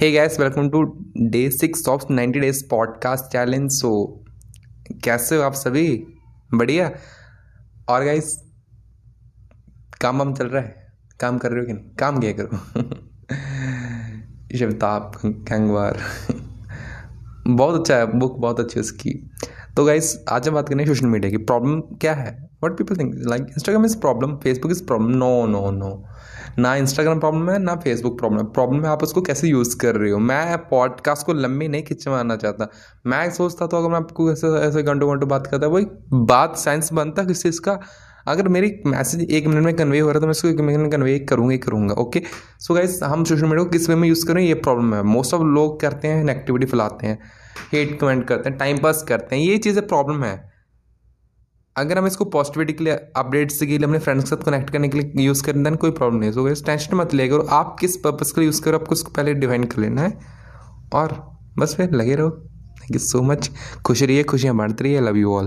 Hey guys welcome to day six of ninety days podcast challenge so कैसे हो आप सभी? बढ़िया? और गाइस काम वाम चल रहा है? काम कर रहे हो कि नहीं? काम क्या करो? शिवताप गंगवार बहुत अच्छा है बुक बहुत अच्छी उसकी। तो गाइस आज हम बात करें सोशल मीडिया की। प्रॉब्लम क्या है? What people think like Instagram is problem Facebook is problem no no no ना इंस्टाग्राम प्रॉब्लम है, ना फेसबुक प्रॉब्लम है। प्रॉब्लम है आप उसको कैसे यूज़ कर रहे हो? मैं पॉडकास्ट को लंबी नहीं खिंचवाना चाहता। मैं सोचता तो अगर मैं आपको ऐसे ऐसे घंटों घंटों बात करता, वही बात साइंस बनता किस चीज़ का? अगर मेरी मैसेज एक मिनट में कन्वे हो रहा है तो मैं उसको एक मिनट में कन्वे करूँगा ही करूँगा ओके सो गाइज़ हम सोशल मीडिया को किस वे में यूज़ करें, ये प्रॉब्लम है। मोस्ट ऑफ़ लोग करते हैं नेगेटिविटी फैलाते हैं हेट कमेंट करते हैं टाइम पास करते हैं, ये चीज़ें प्रॉब्लम है। अगर हम इसको पॉजिटिविटी के लिए अपडेट्स के लिए, अपने फ्रेंड्स के साथ कनेक्ट करने के लिए यूज़ करें देन कोई प्रॉब्लम नहीं है। टेंशन मत लिया करो आप किस पर्पज़ के लिए यूज़ करो आपको उसको पहले डिफाइन कर लेना है। और बस फिर लगे रहो। थैंक यू सो मच खुश रहिए, खुशियाँ बांटते रहिए। Love you all